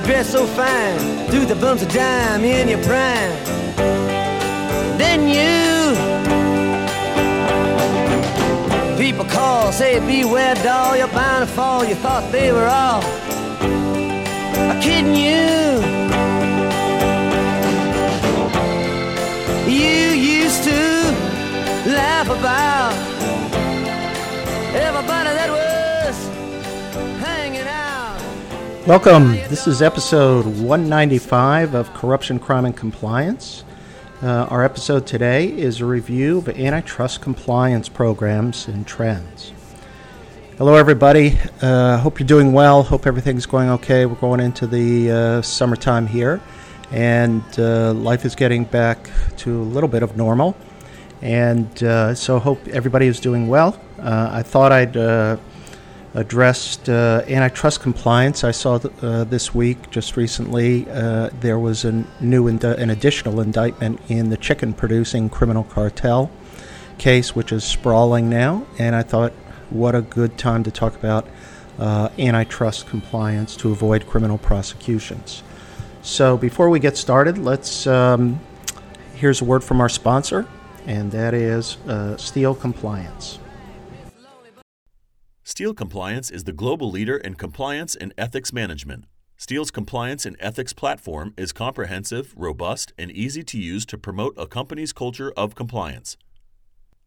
me dress so fine, through the bumps of dime in your prime. Then you, people call, say beware, doll, you're bound to fall. You thought they were all kidding you. You used to laugh about everybody that was Welcome. This is episode 195 of Corruption, Crime, and Compliance. Uh, our episode today is a review of antitrust compliance programs and trends. Hello, everybody. Uh, hope you're doing well. Hope everything's going okay. We're going into the uh, summertime here, and uh, life is getting back to a little bit of normal. And uh, so, hope everybody is doing well. Uh, I thought I'd uh, addressed antitrust compliance. I saw th- this week, just recently, there was a new, indi- an additional indictment in the chicken producing criminal cartel case, which is sprawling now. And I thought what a good time to talk about uh, antitrust compliance to avoid criminal prosecutions. So, before we get started, let's um, here's a word from our sponsor, and that is uh, Steele Compliance. Steele Compliance is the global leader in compliance and ethics management. Steele's compliance and ethics platform is comprehensive, robust, and easy to use to promote a company's culture of compliance.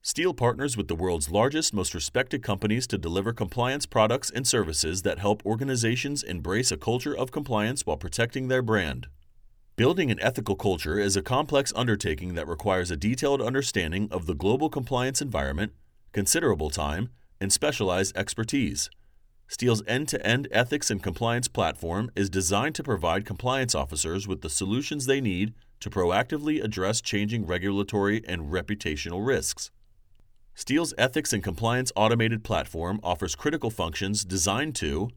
Steele partners with the world's largest, most respected companies to deliver compliance products and services that help organizations embrace a culture of compliance while protecting their brand. Building an ethical culture is a complex undertaking that requires a detailed understanding of the global compliance environment, considerable time, and specialized expertise. Steele's end to end ethics and compliance platform is designed to provide compliance officers with the solutions they need to proactively address changing regulatory and reputational risks. Steele's ethics and compliance automated platform offers critical functions designed to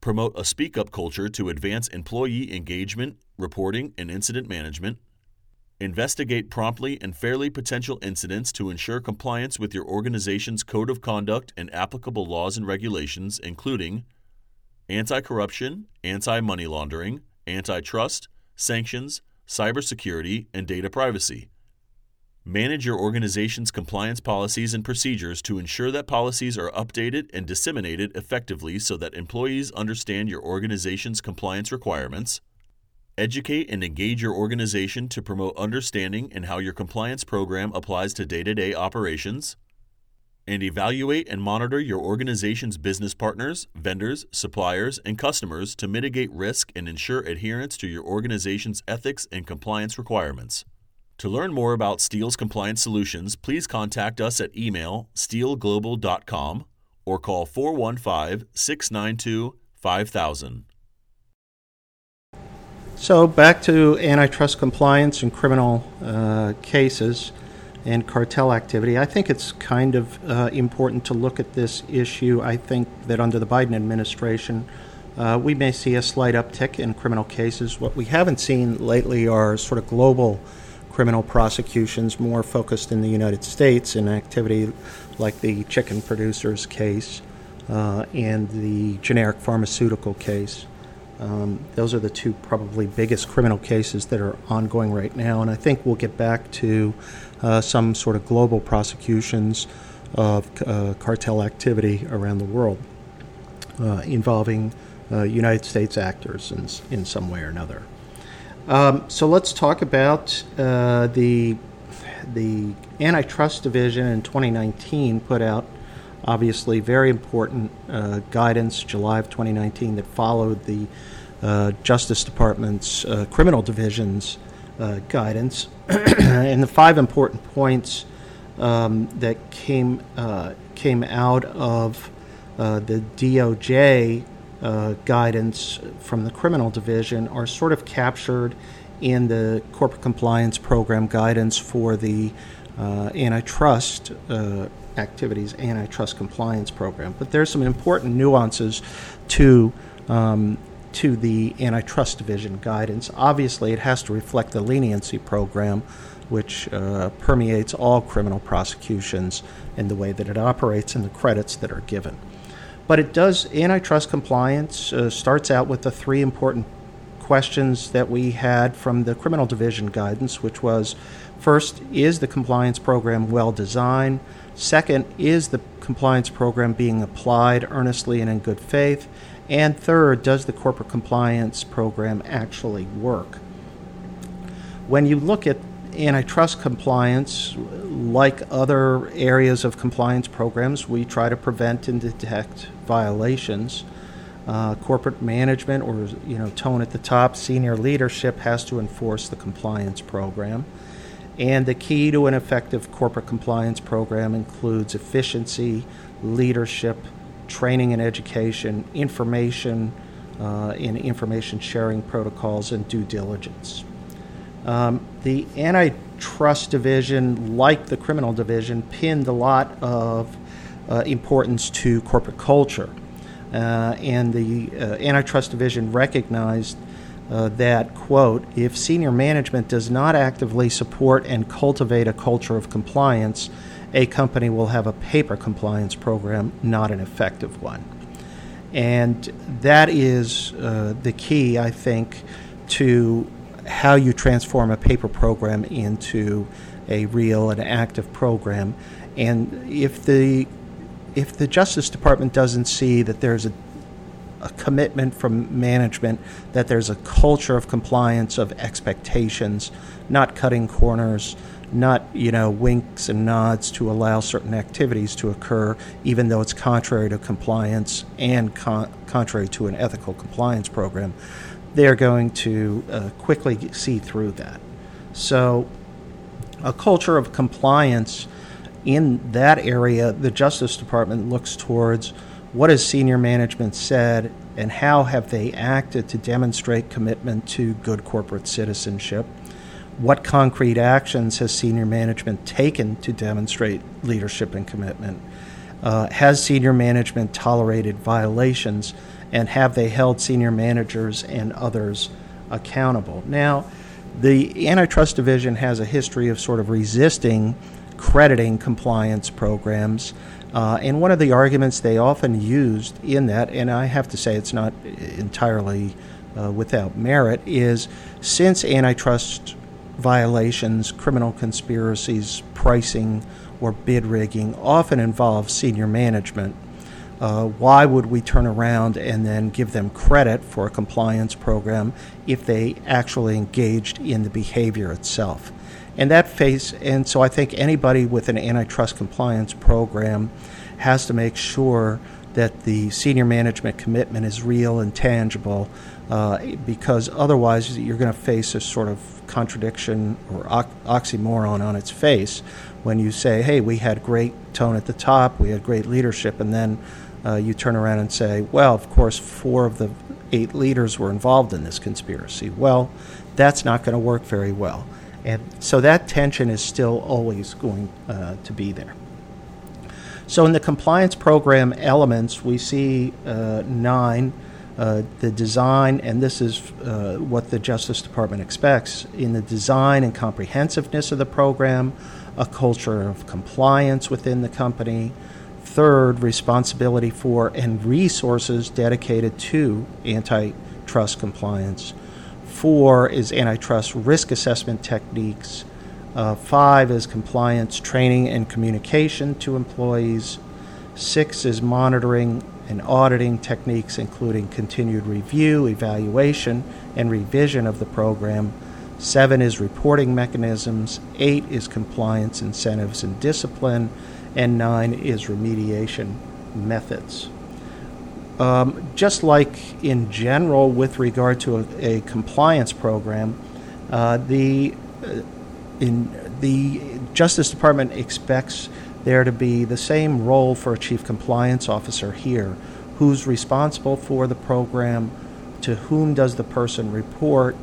promote a speak up culture to advance employee engagement, reporting, and incident management, investigate promptly and fairly potential incidents to ensure compliance with your organization's code of conduct and applicable laws and regulations, including anti corruption, anti money laundering, antitrust, sanctions, cybersecurity, and data privacy Manage your organization's compliance policies and procedures to ensure that policies are updated and disseminated effectively so that employees understand your organization's compliance requirements. Educate and engage your organization to promote understanding and how your compliance program applies to day to day operations. And evaluate and monitor your organization's business partners, vendors, suppliers, and customers to mitigate risk and ensure adherence to your organization's ethics and compliance requirements. To learn more about Steele's compliance solutions, please contact us at email steeleglobal.com or call 415 692 5000. So, back to antitrust compliance and criminal uh, cases and cartel activity. I think it's kind of uh, important to look at this issue. I think that under the Biden administration, uh, we may see a slight uptick in criminal cases. What we haven't seen lately are sort of global criminal prosecutions more focused in the United States in activity like the chicken producers case uh, and the generic pharmaceutical case. Um, those are the two probably biggest criminal cases that are ongoing right now, and I think we'll get back to uh, some sort of global prosecutions of uh, cartel activity around the world uh, involving uh, United States actors in, in some way or another. Um, so let's talk about uh, the the antitrust division in 2019 put out obviously very important uh, guidance July of 2019 that followed the uh, Justice Department's uh, criminal division's uh, guidance. And the five important points um, that came uh, came out of the DOJ uh, guidance from the criminal division are sort of captured in the corporate compliance program guidance for the uh, antitrust uh, activities, antitrust compliance program. But there's some important nuances to um, to the antitrust division guidance. Obviously, it has to reflect the leniency program, which uh, permeates all criminal prosecutions in the way that it operates and the credits that are given. But it does, antitrust compliance uh, starts out with the three important questions that we had from the criminal division guidance, which was first, is the compliance program well designed? Second, is the compliance program being applied earnestly and in good faith? And third, does the corporate compliance program actually work? When you look at antitrust compliance, like other areas of compliance programs, we try to prevent and detect violations. Uh, corporate management or you know tone at the top senior leadership has to enforce the compliance program and the key to an effective corporate compliance program includes efficiency leadership training and education information uh, in information sharing protocols and due diligence um, the antitrust division, like the criminal division, pinned a lot of uh, importance to corporate culture. Uh, and the uh, antitrust division recognized uh, that, quote, if senior management does not actively support and cultivate a culture of compliance, a company will have a paper compliance program, not an effective one. And that is uh, the key, I think, to how you transform a paper program into a real and active program. And if the if the Justice Department doesn't see that there's a, a commitment from management, that there's a culture of compliance, of expectations, not cutting corners, not you know winks and nods to allow certain activities to occur, even though it's contrary to compliance and con- contrary to an ethical compliance program they're going to uh, quickly see through that. So, a culture of compliance in that area, the Justice Department looks towards what has senior management said and how have they acted to demonstrate commitment to good corporate citizenship. What concrete actions has senior management taken to demonstrate leadership and commitment? Uh, has senior management tolerated violations? and have they held senior managers and others accountable? Now, the antitrust division has a history of sort of resisting crediting compliance programs. Uh, and one of the arguments they often used in that, and I have to say it's not entirely uh, without merit, is since antitrust violations, criminal conspiracies, pricing, or bid rigging often involve senior management, uh, why would we turn around and then give them credit for a compliance program if they actually engaged in the behavior itself? And that face, and so I think anybody with an antitrust compliance program has to make sure that the senior management commitment is real and tangible, uh, because otherwise you're going to face a sort of contradiction or oxymoron on its face when you say, "Hey, we had great tone at the top, we had great leadership," and then uh, you turn around and say, well, of course, four of the eight leaders were involved in this conspiracy. Well, that's not going to work very well. And so that tension is still always going uh, to be there. So in the compliance program elements, we see uh, nine. Uh, the design, and this is uh, what the Justice Department expects in the design and comprehensiveness of the program, a culture of compliance within the company, Third, responsibility for and resources dedicated to antitrust compliance. Four is antitrust risk assessment techniques. Uh, five is compliance training and communication to employees. Six is monitoring and auditing techniques, including continued review, evaluation, and revision of the program. Seven is reporting mechanisms. Eight is compliance incentives and discipline and nine is remediation methods. Um, just like in general with regard to a, a compliance program, uh, the uh, in the Justice Department expects there to be the same role for a chief compliance officer here, who's responsible for the program, to whom does the person report,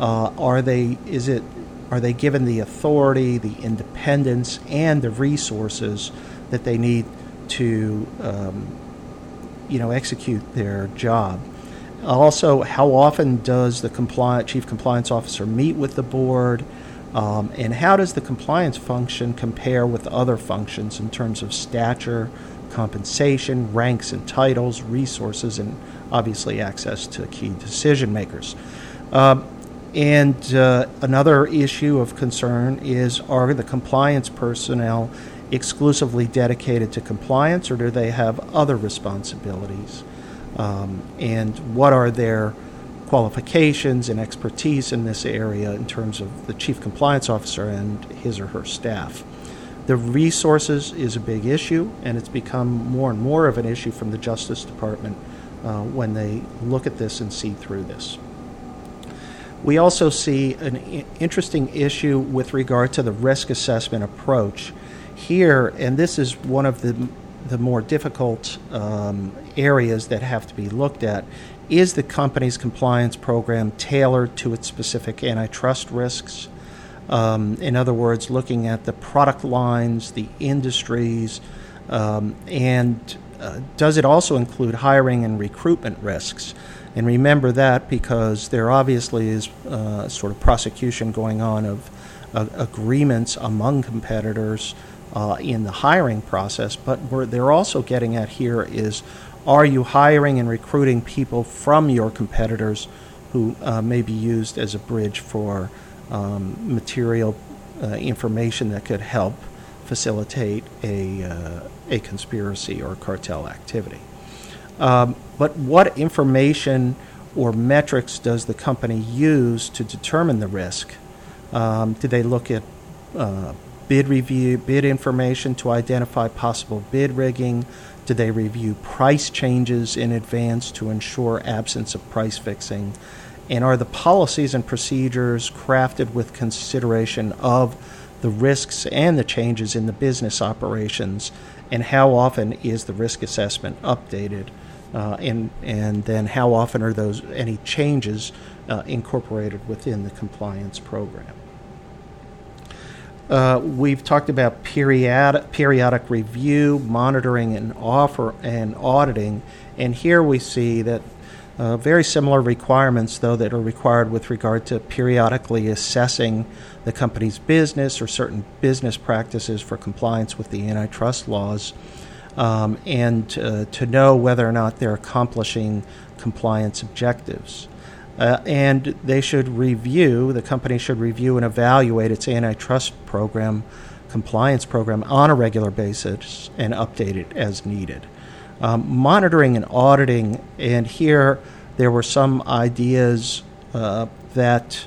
uh, are they is it are they given the authority, the independence, and the resources that they need to, um, you know, execute their job? Also, how often does the compliant, chief compliance officer meet with the board? Um, and how does the compliance function compare with other functions in terms of stature, compensation, ranks and titles, resources, and obviously access to key decision makers? Uh, and uh, another issue of concern is are the compliance personnel exclusively dedicated to compliance or do they have other responsibilities? Um, and what are their qualifications and expertise in this area in terms of the chief compliance officer and his or her staff? The resources is a big issue, and it's become more and more of an issue from the Justice Department uh, when they look at this and see through this. We also see an interesting issue with regard to the risk assessment approach. Here, and this is one of the, the more difficult um, areas that have to be looked at, is the company's compliance program tailored to its specific antitrust risks? Um, in other words, looking at the product lines, the industries, um, and uh, does it also include hiring and recruitment risks? And remember that because there obviously is uh, sort of prosecution going on of uh, agreements among competitors uh, in the hiring process. But what they're also getting at here is are you hiring and recruiting people from your competitors who uh, may be used as a bridge for um, material uh, information that could help facilitate a, uh, a conspiracy or cartel activity. Um, but what information or metrics does the company use to determine the risk? Um, do they look at uh, bid review, bid information to identify possible bid rigging? Do they review price changes in advance to ensure absence of price fixing? And are the policies and procedures crafted with consideration of the risks and the changes in the business operations? And how often is the risk assessment updated? Uh, and, and then how often are those any changes uh, incorporated within the compliance program? Uh, we've talked about periodic, periodic review, monitoring, and offer and auditing, and here we see that uh, very similar requirements, though, that are required with regard to periodically assessing the company's business or certain business practices for compliance with the antitrust laws, um, and uh, to know whether or not they're accomplishing compliance objectives. Uh, and they should review, the company should review and evaluate its antitrust program, compliance program on a regular basis and update it as needed. Um, monitoring and auditing, and here there were some ideas uh, that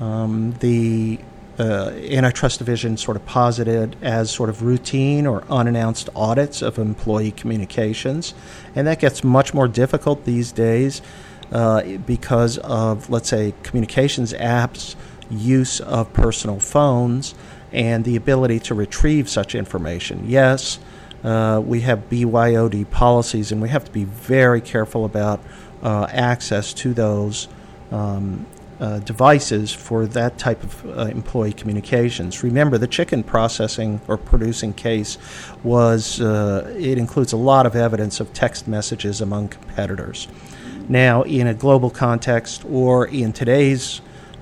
um, the uh, antitrust division sort of posited as sort of routine or unannounced audits of employee communications. And that gets much more difficult these days uh, because of, let's say, communications apps, use of personal phones, and the ability to retrieve such information. Yes, uh, we have BYOD policies, and we have to be very careful about uh, access to those um, uh, devices for that type of uh, employee communications. Remember, the chicken processing or producing case was, uh, it includes a lot of evidence of text messages among competitors. Now, in a global context or in today's,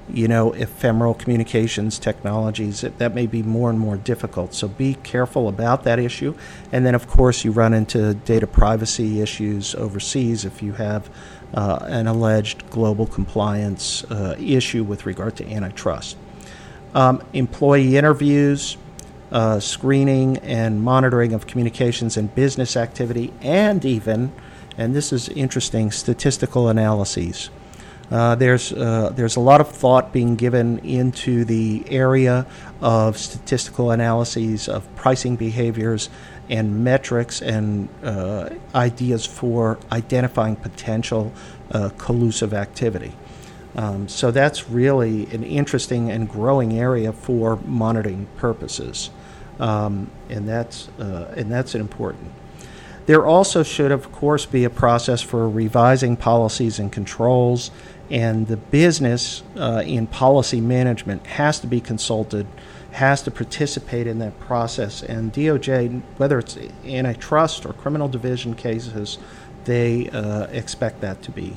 you know, ephemeral communications technologies, that, that may be more and more difficult. So be careful about that issue. And then, of course, you run into data privacy issues overseas if you have uh, an alleged global compliance uh, issue with regard to antitrust. Um, employee interviews, uh, screening and monitoring of communications and business activity, and even and this is interesting statistical analyses. Uh, there's uh, there's a lot of thought being given into the area of statistical analyses of pricing behaviors and metrics and uh, ideas for identifying potential uh, collusive activity. Um, so that's really an interesting and growing area for monitoring purposes, um, and that's uh, and that's important. There also should, of course, be a process for revising policies and controls, and the business uh, in policy management has to be consulted, has to participate in that process. And DOJ, whether it's antitrust or criminal division cases, they uh, expect that to be,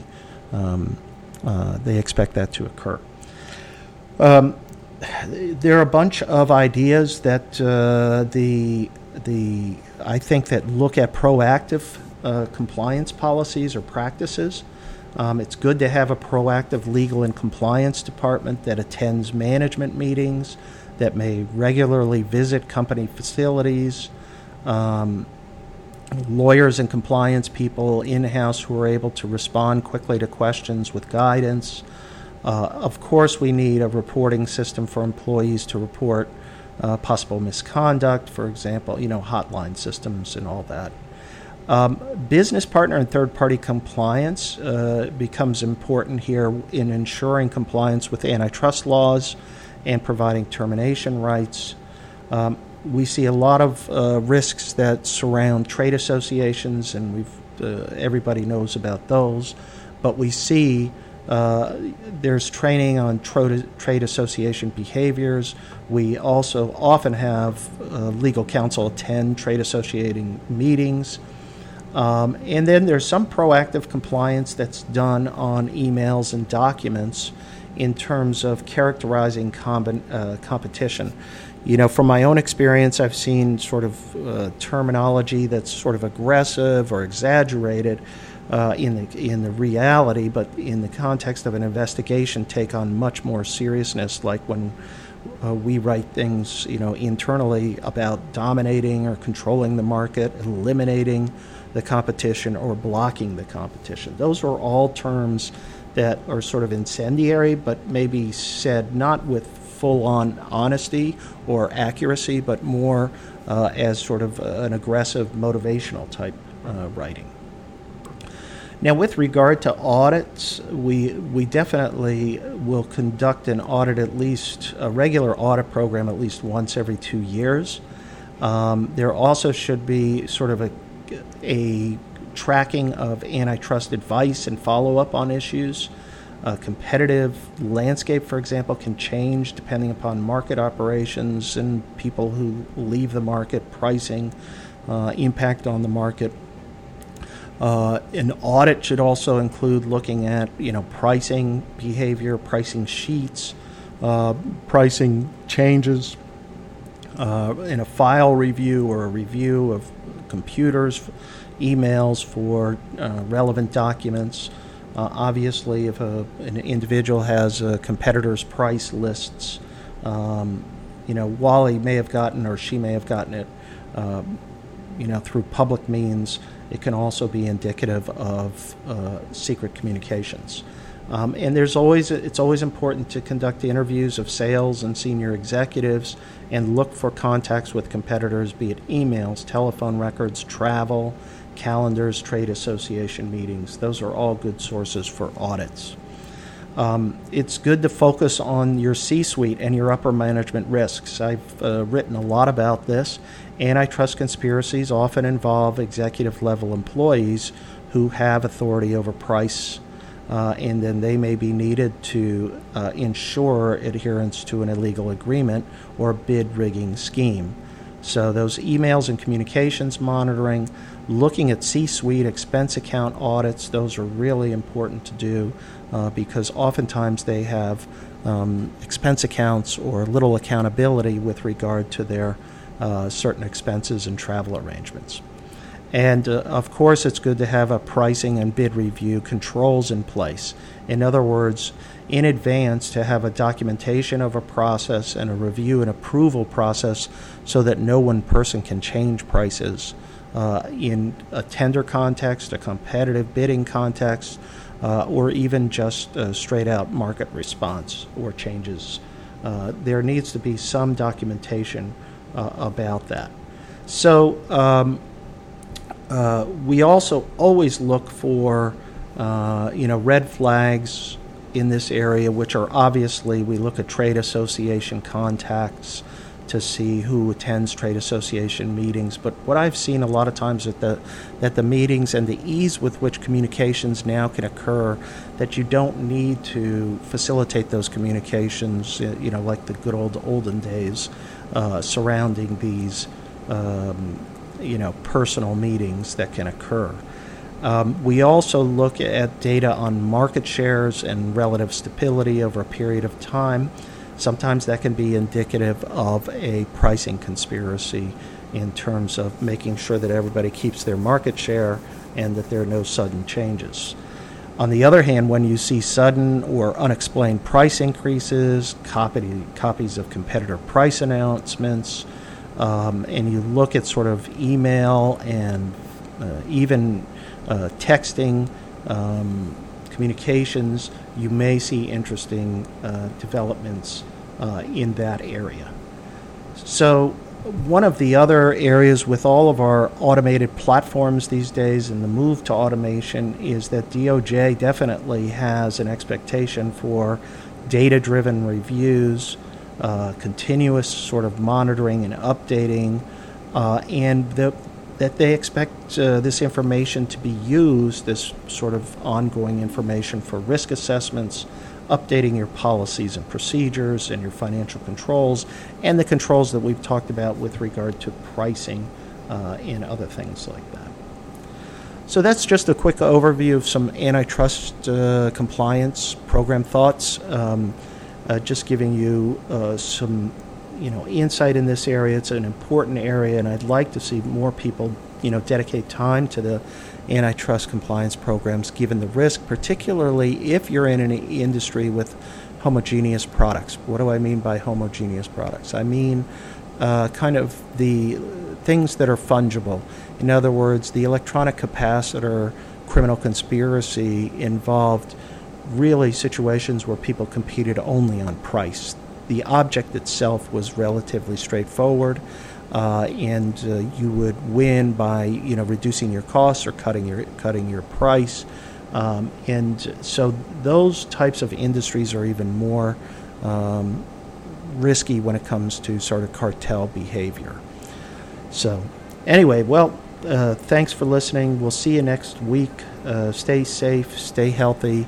um, uh, they expect that to occur. Um, there are a bunch of ideas that uh, the the I think that look at proactive uh, compliance policies or practices. Um, it's good to have a proactive legal and compliance department that attends management meetings, that may regularly visit company facilities, um, lawyers and compliance people in house who are able to respond quickly to questions with guidance. Uh, of course, we need a reporting system for employees to report uh, possible misconduct, for example, you know, hotline systems and all that. Um, business partner and third party compliance uh, becomes important here in ensuring compliance with antitrust laws and providing termination rights. Um, we see a lot of uh, risks that surround trade associations, and we've uh, everybody knows about those. But we see uh, there's training on trade association behaviors. We also often have uh, legal counsel attend trade associating meetings. Um, and then there's some proactive compliance that's done on emails and documents in terms of characterizing com- uh, competition. You know, from my own experience, I've seen sort of uh, terminology that's sort of aggressive or exaggerated uh, in the in the reality, but in the context of an investigation, take on much more seriousness. Like when uh, we write things, you know, internally about dominating or controlling the market, eliminating the competition, or blocking the competition. Those are all terms that are sort of incendiary, but maybe said not with full on honesty or accuracy, but more uh, as sort of an aggressive motivational type uh, writing. Now, with regard to audits, we we definitely will conduct an audit at least a regular audit program at least once every two years. Um, there also should be sort of a a tracking of antitrust advice and follow up on issues. A competitive landscape, for example, can change depending upon market operations and people who leave the market, pricing, uh, impact on the market. Uh, an audit should also include looking at you know pricing behavior, pricing sheets, uh, pricing changes, uh, in a file review or a review of computers, emails for uh, relevant documents. Uh, obviously, if a, an individual has a competitor's price lists, um, you know, Wally may have gotten or she may have gotten it, uh, you know, through public means. It can also be indicative of uh, secret communications. Um, and there's always it's always important to conduct interviews of sales and senior executives and look for contacts with competitors, be it emails, telephone records, travel, calendars, trade association meetings. Those are all good sources for audits. Um, it's good to focus on your C suite and your upper management risks. I've uh, written a lot about this. Antitrust conspiracies often involve executive level employees who have authority over price, uh, and then they may be needed to uh, ensure adherence to an illegal agreement or bid rigging scheme. So, those emails and communications monitoring, looking at C suite expense account audits, those are really important to do uh, because oftentimes they have um, expense accounts or little accountability with regard to their uh, certain expenses and travel arrangements. And uh, of course, it's good to have a pricing and bid review controls in place. In other words, in advance to have a documentation of a process and a review and approval process so that no one person can change prices uh, in a tender context, a competitive bidding context, uh, or even just a straight out market response or changes. Uh, there needs to be some documentation uh, about that. So, um, uh, we also always look for, uh, you know, red flags in this area, which are obviously we look at trade association contacts to see who attends trade association meetings. But what I've seen a lot of times at the at the meetings and the ease with which communications now can occur, that you don't need to facilitate those communications, uh, you know, like the good old olden days uh, surrounding these. Um, you know personal meetings that can occur. Um, we also look at data on market shares and relative stability over a period of time. Sometimes that can be indicative of a pricing conspiracy in terms of making sure that everybody keeps their market share and that there are no sudden changes. On the other hand, when you see sudden or unexplained price increases, copy, copies of competitor price announcements, um, and you look at sort of email and uh, even uh, texting um, communications, you may see interesting uh, developments uh, in that area. So, one of the other areas with all of our automated platforms these days and the move to automation is that DOJ definitely has an expectation for data driven reviews, uh, continuous sort of monitoring and updating, uh, and the, that they expect uh, this information to be used, this sort of ongoing information for risk assessments updating your policies and procedures and your financial controls, and the controls that we've talked about with regard to pricing uh, and other things like that. So that's just a quick overview of some antitrust uh, compliance program thoughts. Um, uh, just giving you uh, some, you know, insight in this area. It's an important area, and I'd like to see more people, you know, dedicate time to the antitrust compliance programs given the risk, particularly if you're in an industry with homogeneous products. What do I mean by homogeneous products? I mean uh, kind of the things that are fungible. In other words, the electronic capacitor criminal conspiracy involved really situations where people competed only on price. The object itself was relatively straightforward uh, and uh, you would win by you know reducing your costs or cutting your cutting your price. Um, and so those types of industries are even more um, risky when it comes to sort of cartel behavior. So, anyway, well, uh, thanks for listening. We'll see you next week. Uh, stay safe, stay healthy,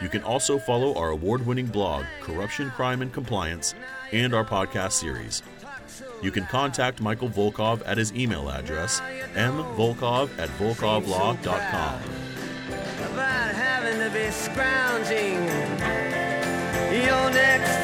You can also follow our award winning blog, Corruption, Crime, and Compliance, and our podcast series. You can contact Michael Volkov at his email address, mvolkov at volkovlaw.com. About having to be scrounging your next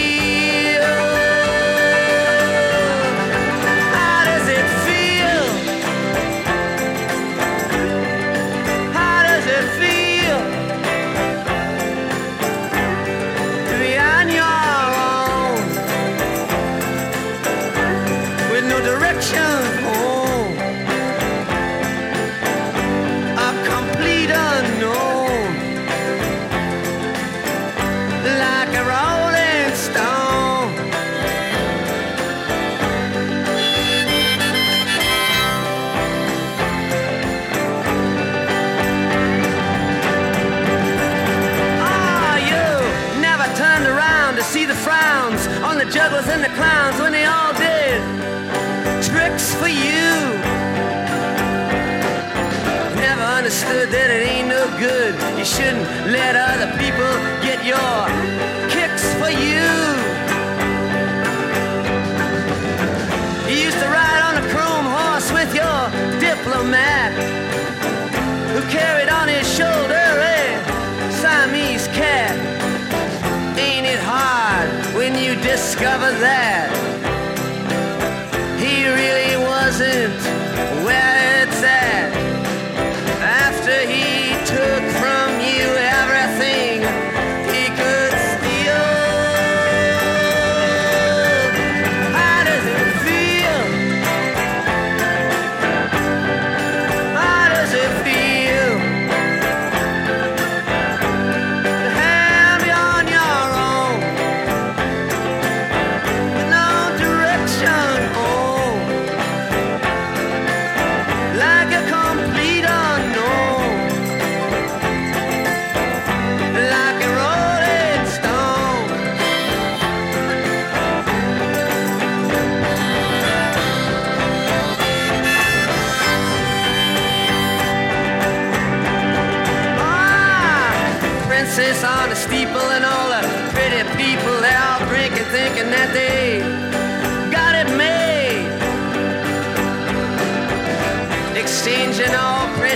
When you discover that he really wasn't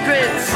Secrets